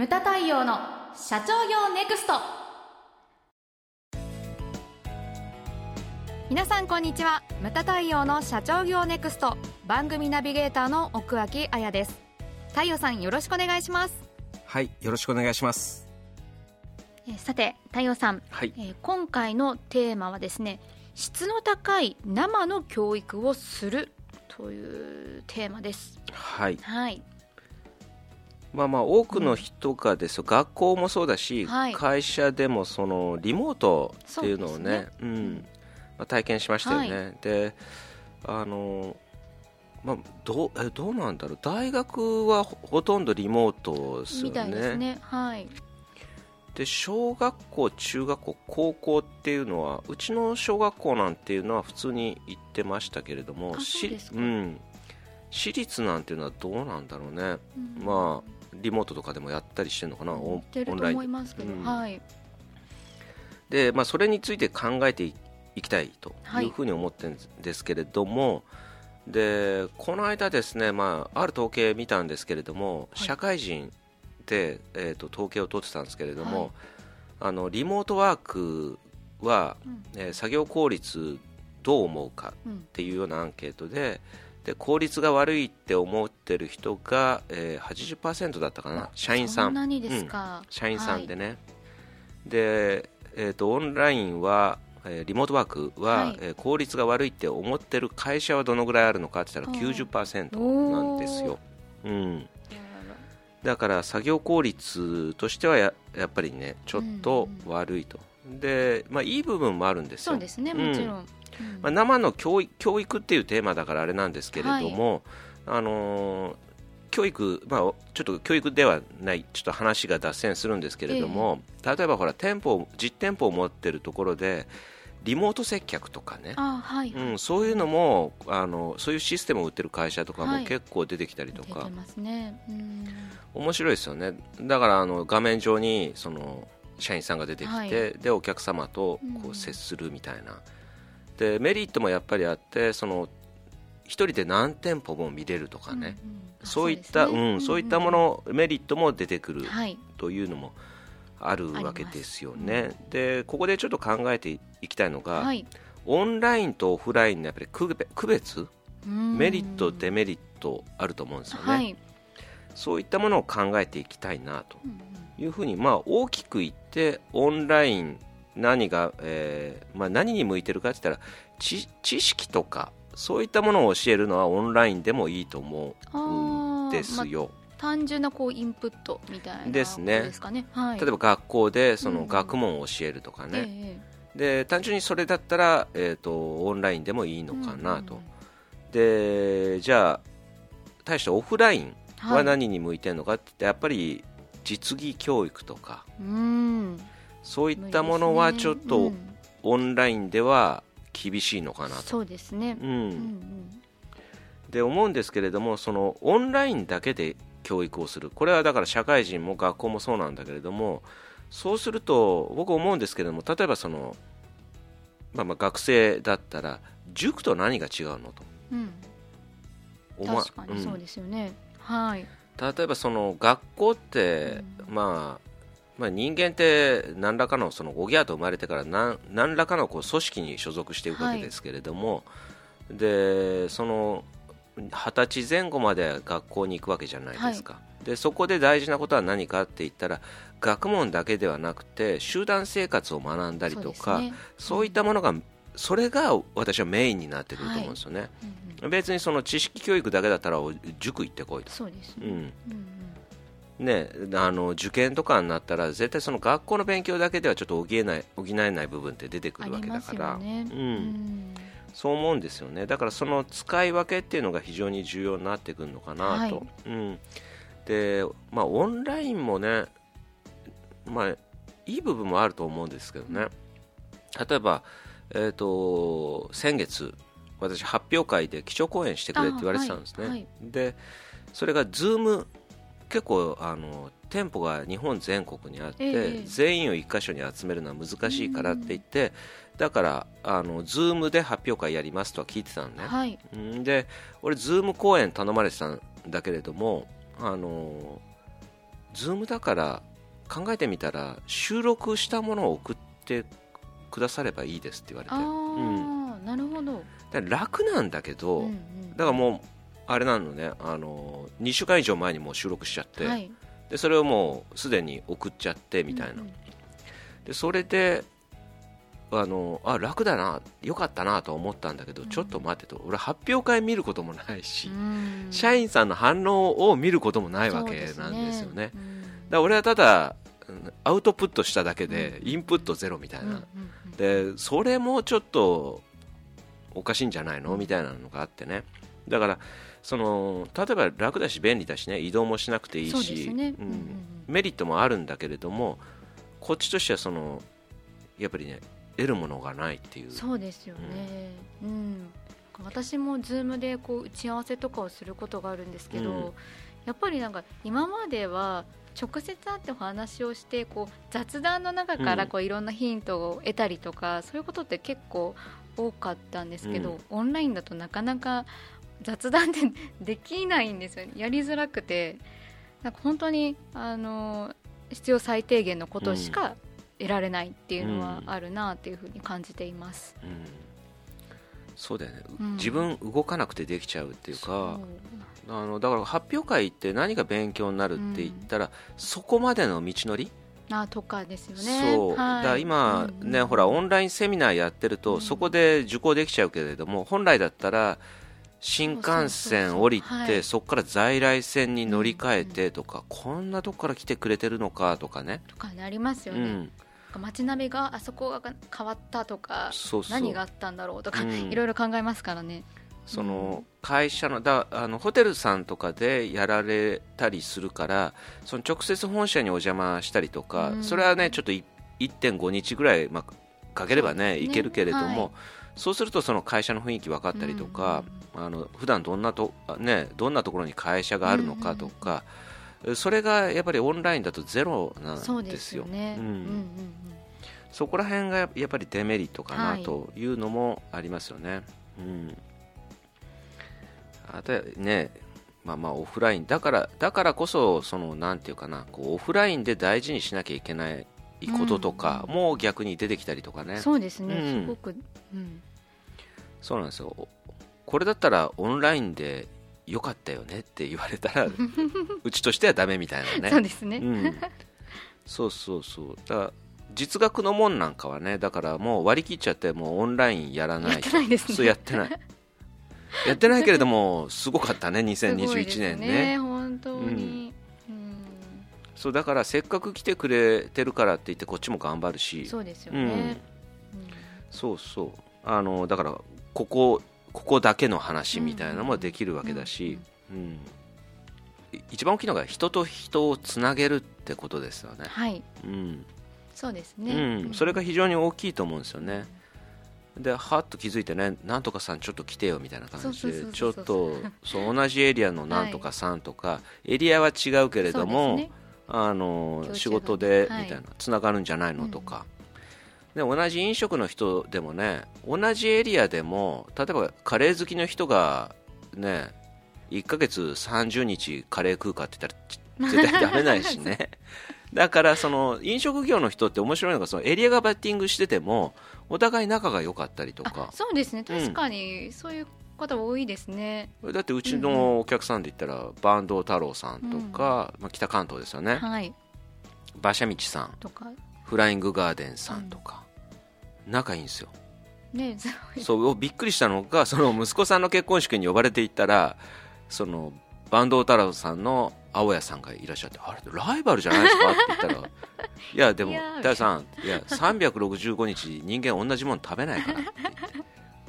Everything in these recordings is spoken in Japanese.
ムタ太陽の社長業ネクスト。皆さんこんにちは。ムタ太陽の社長業ネクスト。番組ナビゲーターの奥脇彩です。太陽さんよろしくお願いします。はいよろしくお願いします。えーさて太陽さん、はい。えー今回のテーマはですね質の高い生の教育をするというテーマです。はい。はいまあまあ多くの人がですよ、学校もそうだし、はい。会社でもそのリモートっていうのをねそううん。まあ、体験しましたよね、はであのまあ、どうえどうなんだろう。大学はほほとんどリモートですよね。みたいですね。はい。で小学校中学校高校っていうのはうちの小学校なんていうのは普通に行ってましたけれどもあそうん、私立なんていうのはどうなんだろうね、うん。まあリモートとかでもやったりしてるのかな、オンラインで、まあ、それについて考えていいきたいとはい。いうふうに思ってるんですけれども、でこの間ですね、まあ、ある統計見たんですけれども、はい。社会人で、えー、と統計を取ってたんですけれども、はい。あのリモートワークは、うん。えー作業効率どう思うかうんっていうようなアンケートでで効率が悪いって思ってる人が、えー、80%だったかな社員さん。そん社員さんでね、で、えー、とオンラインは、えーリモートワークは、はい。えー効率が悪いって思ってる会社はどのぐらいあるのかって言ったらはい90%なんですよ、うん、だから作業効率としてはややっぱりねちょっと悪いと、で、まあ、いい部分もあるんですよ。そうですねうんもちろん、うんまあ、生の教育っていうテーマだからあれなんですけれども、あのー教育、まあ、ちょっと教育ではないちょっと話が脱線するんですけれども、例えばほら店舗実店舗を持ってるところでリモート接客とかね、あはい、うん、そういうのもあのそういうシステムを売ってる会社とかはい。も結構出てきたりとか、出てますね。うん。面白いですよね。だからあの画面上にその社員さんが出てきて、はい。でお客様とこうん。う接するみたいな、でメリットもやっぱりあってその一人で何店舗も見れるとかね、うんうん。あそういったですね。うんそういったもの、メリットも出てくるはい。というのもあるわけですよね、でここでちょっと考えていきたいのが、はい。オンラインとオフラインのやっぱり区別メリットデメリットあると思うんですよね、はい、そういったものを考えていきたいなというふうに、まあ、大きく言ってオンライン何が、えーまあ、何に向いてるかって言ったら知知識とかそういったものを教えるのはオンラインでもいいと思あうんーですよ、ま単純なこうインプットみたいなですね。ですかね。はい。例えば学校でそうんうん。の学問を教えるとかね、えで単純にそれだったら、えー、とオンラインでもいいのかなと、うんうんでじゃあ対してオフラインははい。何に向いてるのかって言ってやっぱり実技教育とか。うんそういったものはちょっうとん。オンラインでは厳しいのかなと、そうですね。ううんうんん、で思うんですけれどもそのオンラインだけで教育をする。これはだから社会人も学校もそうなんだけれどもそうすると僕思うんですけれども例えばその、まあ、まあ学生だったら塾と何が違うのと。うん。おま確かにそうですよね。はい。例えばその学校って、まあまあ、人間って何らかのそのおぎゃーと生まれてから何何らかのこう組織に所属していくわけですけれども、でその二十歳前後まで学校に行くわけじゃないですか、でそこで大事なことは何かって言ったら学問だけではなくて集団生活を学んだりとかそう,、そういったものがそれが私はメインになってくると思うんですよね、うんうん。別にその知識教育だけだったらお塾行ってこいと。そうですね。うん。うんね、あの受験とかになったら絶対その学校の勉強だけではちょっと補えない補えない部分って出てくるわけだから、ね。ううん。んそう思うんですよね。だからその使い分けっていうのが非常に重要になってくるのかなと、はい。うん、でまあオンラインもねまあいい部分もあると思うんですけどね。例えば、えー、と先月私発表会で基調講演してくれって言われてたんですね、あはい。はい。でそれが Zoom 結構あの店舗が日本全国にあって、ええ全員を一箇所に集めるのは難しいからって言って、だからあの Zoom で発表会やりますとは聞いてたのね、はい。うんで俺 Zoom 講演頼まれてたんだけれどもあのズームだから考えてみたら収録したものを送ってくださればいいですって言われて。ああ、なるほど、楽なんだけど、うんうん。だからもうあれなのねあの2週間以上前にもう収録しちゃって、はい、でそれをもうすでに送っちゃってみたいな、うんうん。でそれであのあ楽だなよかったなと思ったんだけど、うん。ちょっと待ってと。俺発表会見ることもないし、うん。社員さんの反応を見ることもないわけなんですよね。だから俺はただうんアウトプットしただけで、インプットゼロみたいな、うんうん。でそれもちょっとおかしいんじゃないの？みたいなのがあってねだからその例えば楽だし便利だしね移動もしなくていいそうですし、ね、ううんんうん。メリットもあるんだけれどもこっちとしてはそのやっぱりね得るものがないっていう。そうですよね、うん。私も Zoom でこう打ち合わせとかをすることがあるんですけど、うん。やっぱりなんか今までは直接会ってお話をしてこう雑談の中からこういろんなヒントを得たりとか、そういうことって結構多かったんですけど、オンラインだとなかなか雑談って できないんですよね。やりづらくて。なんか本当にあの必要最低限のことしか得られないっていうのはうん。あるなっていうふうに感じています。うん。そうだよね、うん。自分動かなくてできちゃうっていうかあのだから発表会って何が勉強になるって言ったら、そこまでの道のり？あとかですよね。そう、はい。だ今ね、うんほらオンラインセミナーやってると、うん。そこで受講できちゃうけれども本来だったら新幹線降りてそこから在来線に乗り換えてとか、こんなとこから来てくれてるのかとかね、とかなりますよね。うん、街並みがあそこが変わったとか何があったんだろうとか、うん。いろいろ考えますからね。その会社のだあのホテルさんとかでやられたりするからその直接本社にお邪魔したりとか、うん。それはねちょっとい1.5日ぐらい、まあ、かければねいけるけれども、はい。そうするとその会社の雰囲気分かったりとか、あの普段どんなと、ね、どんなところに会社があるのかとか、それがやっぱりオンラインだとゼロなんでですすよ。そこら辺がやっぱりデメリットかはない。というのもありますよね。うん、あとね、まあまあオフライン。だからだからこそそのなんていうかな、こうオフラインで大事にしなきゃいけないこととかうん。も逆に出てきたりとかね。そうですね、うん。すごく、うん、そうなんですよ。これだったらオンラインでよかったよねって言われたら うちとしてはダメみたいなね。そうですね。うん、そうそうそう。だから実学のもんなんかはねだからもう割り切っちゃってもうオンラインやらないやってないですね。そうやってない。やってないけれどもすごかったねすごいです2021年ね本当に、うんそうだからせっかく来てくれてるからって言ってこっちも頑張るし。そうですようん。ね。そうそう。あのだからここここだけの話みたいなのもできるわけだし、うん。い一番大きいのが人と人をつなげるってことですよね、はい、うん、そうですね。うん、それが非常に大きいと思うんですよね。で、はっと気づいてね、なんとかさん、ちょっと来てよみたいな感じで、ちょっとそう同じエリアのなんとかさんとか、エリアは違うけれどそうも、ですねあの仕事でみはい。たいな、つながるんじゃないのとか、で同じ飲食の人でもね、同じエリアでも、例えばカレー好きの人がね、1ヶ月30日カレー食うかって言ったら、絶対ダメないしね。だからその飲食業の人って面白いのがそのエリアがバッティングしててもお互い仲が良かったりとあかそうですね。確かにそういう方多いですね。だってうちのお客さんで言ったら坂東太郎さんとか、まあ、北関東ですよね。はい。馬車道さん。とか。フライングガーデンさんとか、仲いいんですよ。ね、そうびっくりしたのがその息子さんの結婚式に呼ばれていったらその坂東太郎さんの青谷さんがいらっしゃってあれライバルじゃないですか？って言ったら いやでも太陽さんいや365日人間同じもの食べないからって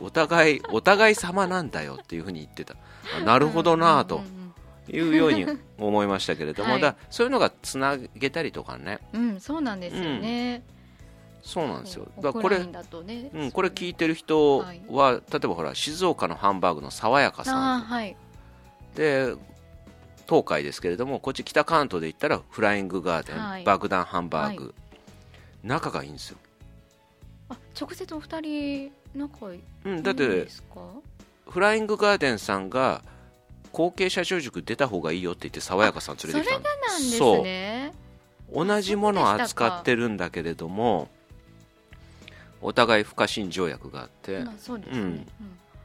お互いお互い様なんだよっていうふうに言ってた。あなるほどなぁとうんうんいうように思いましたけれども、はい。だそういうのがつなげたりとかね。うん、うんそうなんですよね。そうなんですよ。オだからこれね。うん、これ聞いてる人は、はい例えばほら静岡のハンバーグの爽やかさんはい。で東海ですけれどもこっち北関東で言ったらフライングガーデン、はい。爆弾ハンバーグ、仲がいいんですよ、あ直接お二人仲いい。うん、だってですかフライングガーデンさんが後継社長塾出た方がいいよって言って爽やかさん連れてきたんですね。同じものを扱ってるんだけれどもお互い不可侵条約があって、まあ、そうですね、うん。うん。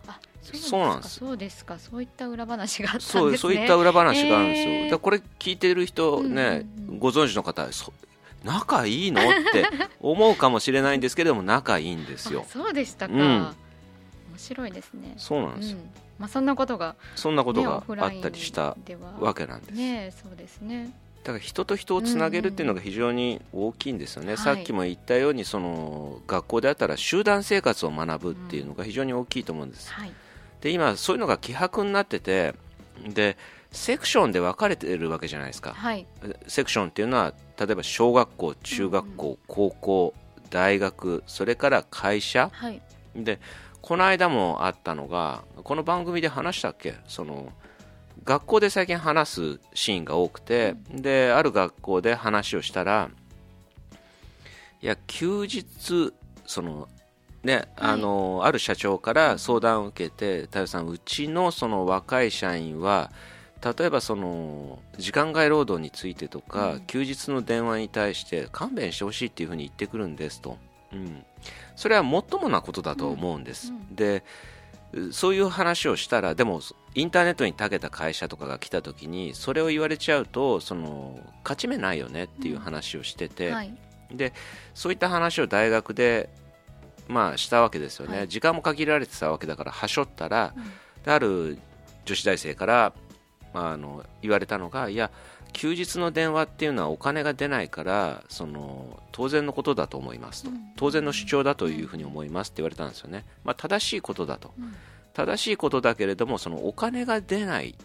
あそうなんです。そうですかそういった裏話があったんですね。そうそういった裏話があるんですよ、えー。だこれ聞いてる人ね、うんうんうん。ご存知の方そ仲いいの？って思うかもしれないんですけれども仲いいんですよ。あそうでしたか、うん。面白いですね。そうなんです。よ、うん。まあ、そんなことが、そんなことね、があったりしたわけなんです、ねそうですね。だから人と人をつなげるっていうのが非常に大きいんですよね、うんさっきも言ったようにその学校であったら集団生活を学ぶっていうのが非常に大きいと思うんです、はい。で今そういうのが希薄になっててでセクションで分かれてるわけじゃないですか。はい。セクションっていうのは例えば小学校中学校、高校大学それから会社。はい。でこの間もあったのがこの番組で話したっけ？その学校で最近話すシーンが多くて、である学校で話をしたらいや休日そのね、あのある社長から相談を受けて太陽さんうちのその若い社員は例えばその時間外労働についてとか、うん。休日の電話に対して勘弁してほしいっていうふうに言ってくるんですと、うん、それはもっともなことだと思うんです、うんうんでそういう話をしたらでもインターネットに長けた会社とかが来た時にそれを言われちゃうとその勝ち目ないよねっていう話をしてて、はい。でそういった話を大学で、まあ、したわけですよね、はい。時間も限られてたわけだからはしょったら、うん。である女子大生から、まあ、あの言われたのがいや休日の電話っていうのはお金が出ないからその当然のことだと思いますと、うん。当然の主張だというふうに思いますって言われたんですよね、まあ、正しいことだと。うん。正しいことだけれどもそのお金が出ない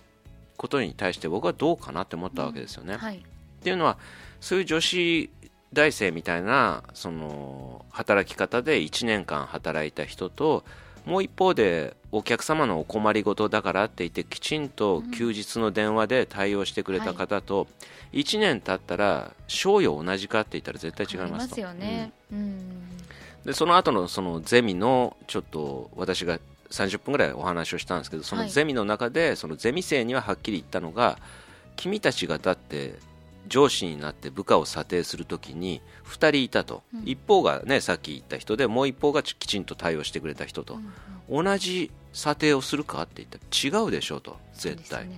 ことに対して僕はどうかなって思ったわけですよね、はい。っていうのはそういう女子大生みたいなその働き方で1年間働いた人ともう一方でお客様のお困りごとだからって言ってきちんと休日の電話で対応してくれた方と、1年経ったら賞与同じかって言ったら絶対違います。とでその後のそのゼミのちょっと私が30分ぐらいお話をしたんですけどそのはい。ゼミの中でそのゼミ生にははっきり言ったのが君たちがだって上司になって部下を査定するときに2人いたと、うん。一方がねさっき言った人でもう一方がきちんと対応してくれた人と、同じ査定をするかって言ったら違うでしょうと。絶対、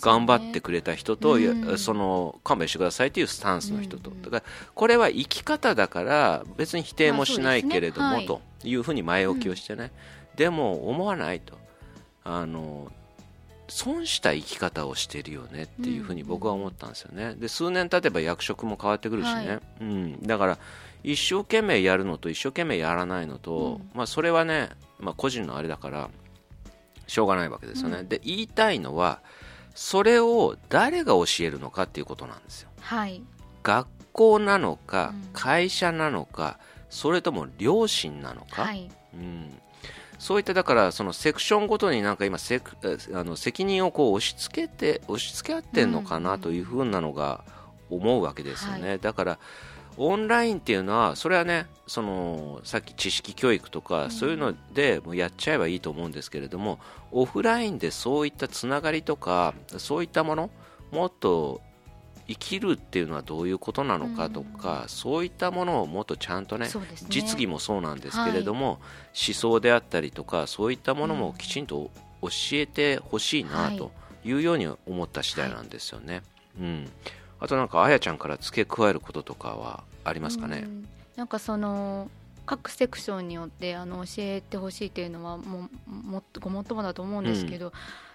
頑張ってくれた人と、うん。その勘弁してくださいというスタンスの人と、うん。うんだからこれは生き方だから別に否定もしないけれども、まあそうですねというふうに前置きをしてね、でも思わないと。あの損した生き方をしているよねっていうふうに僕は思ったんですよね、で数年経てば役職も変わってくるしね、はい。うん、だから一生懸命やるのと一生懸命やらないのと、うん。まあ、それはね、まあ、個人のあれだからしょうがないわけですよね、うん。で言いたいのはそれを誰が教えるのかっていうことなんですよ。はい。学校なのかうん。会社なのかそれとも両親なのか、はい。うん、そういっただからそのセクションごとになんか今セクえあの責任をこう押し付けて押し付け合ってんのかうんうなん。というふうなのが思うわけですよね、はだからオンラインっていうのはそれはねそのさっき知識教育とか、うん。そういうのでもうやっちゃえばいいと思うんですけれどもオフラインでそういったつながりとかそういったものもっと生きるっていうのはどういうことなのかとか、そういったものをもっとちゃんとねね。実技もそうなんですけれども、思想であったりとかそういったものうん。もきちんと教えてほしいなはい。というように思った次第なんですよね。うん、あとなんかあやちゃんから付け加えることとかはありますかね？うん。なんかその各セクションによってあの教えてほしいというのはもうもっとごもっともだと思うんですけど、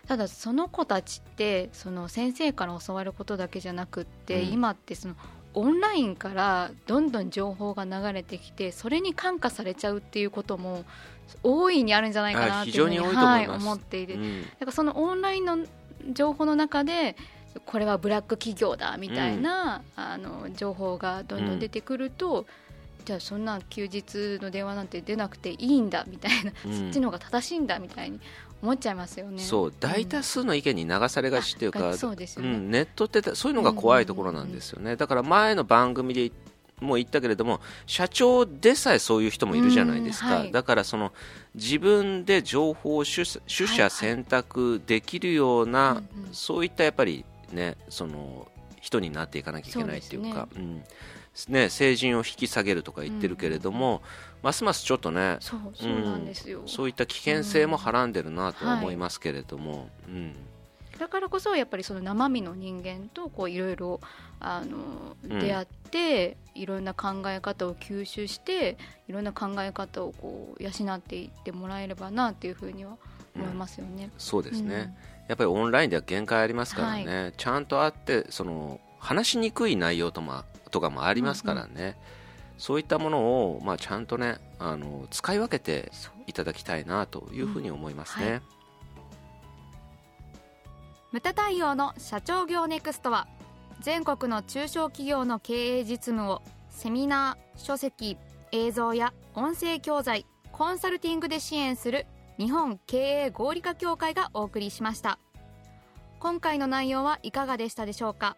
ただその子たちってその先生から教わることだけじゃなくって、うん。今ってそのオンラインからどんどん情報が流れてきてそれに感化されちゃうっていうことも大いにあるんじゃないかなっていうふうにはい、思っていて、うん。だからそのオンラインの情報の中でこれはブラック企業だみたいな、あの情報がどんどん出てくると、じゃあそんな休日の電話なんて出なくていいんだみたいな、うん。そっちの方が正しいんだみたいに思っちゃいますよね。そう大多数の意見に流されがちっていうか、うですよね。うん、ネットってそういうのが怖いところなんですよね、だから前の番組でも言ったけれども社長でさえそういう人もいるじゃないですか、はい、だからその自分で情報を取捨選択できるような、はい。はい、そういったやっぱりねその人になっていかなきゃいけないっていうか。う、ね、うんね、成人を引き下げるとか言ってるけれども、うん、ますますちょっとねそうそうなんですよ、うん、そういった危険性もはらんでるなと思いますけれども、うん、はい。だからこそやっぱりその生身の人間とこういろいろあの出会って、いろんな考え方を吸収していろんな考え方をこう養っていってもらえればなっていうふうには思いますよね。そうですね、やっぱりオンラインでは限界ありますからね、はい、ちゃんと会ってその話しにくい内容ともとかもありますからね、うんうん、そういったものを、まあ、ちゃんとねあの使い分けていただきたいなというふうに思いますね。うん。はい、無駄対応の社長業ネクストは全国の中小企業の経営実務をセミナー書籍映像や音声教材コンサルティングで支援する日本経営合理化協会がお送りしました。今回の内容はいかがでしたでしょうか？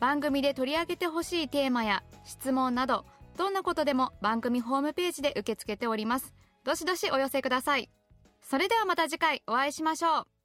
番組で取り上げてほしいテーマや質問などどんなことでも番組ホームページで受け付けております。どしどしお寄せください。それではまた次回お会いしましょう。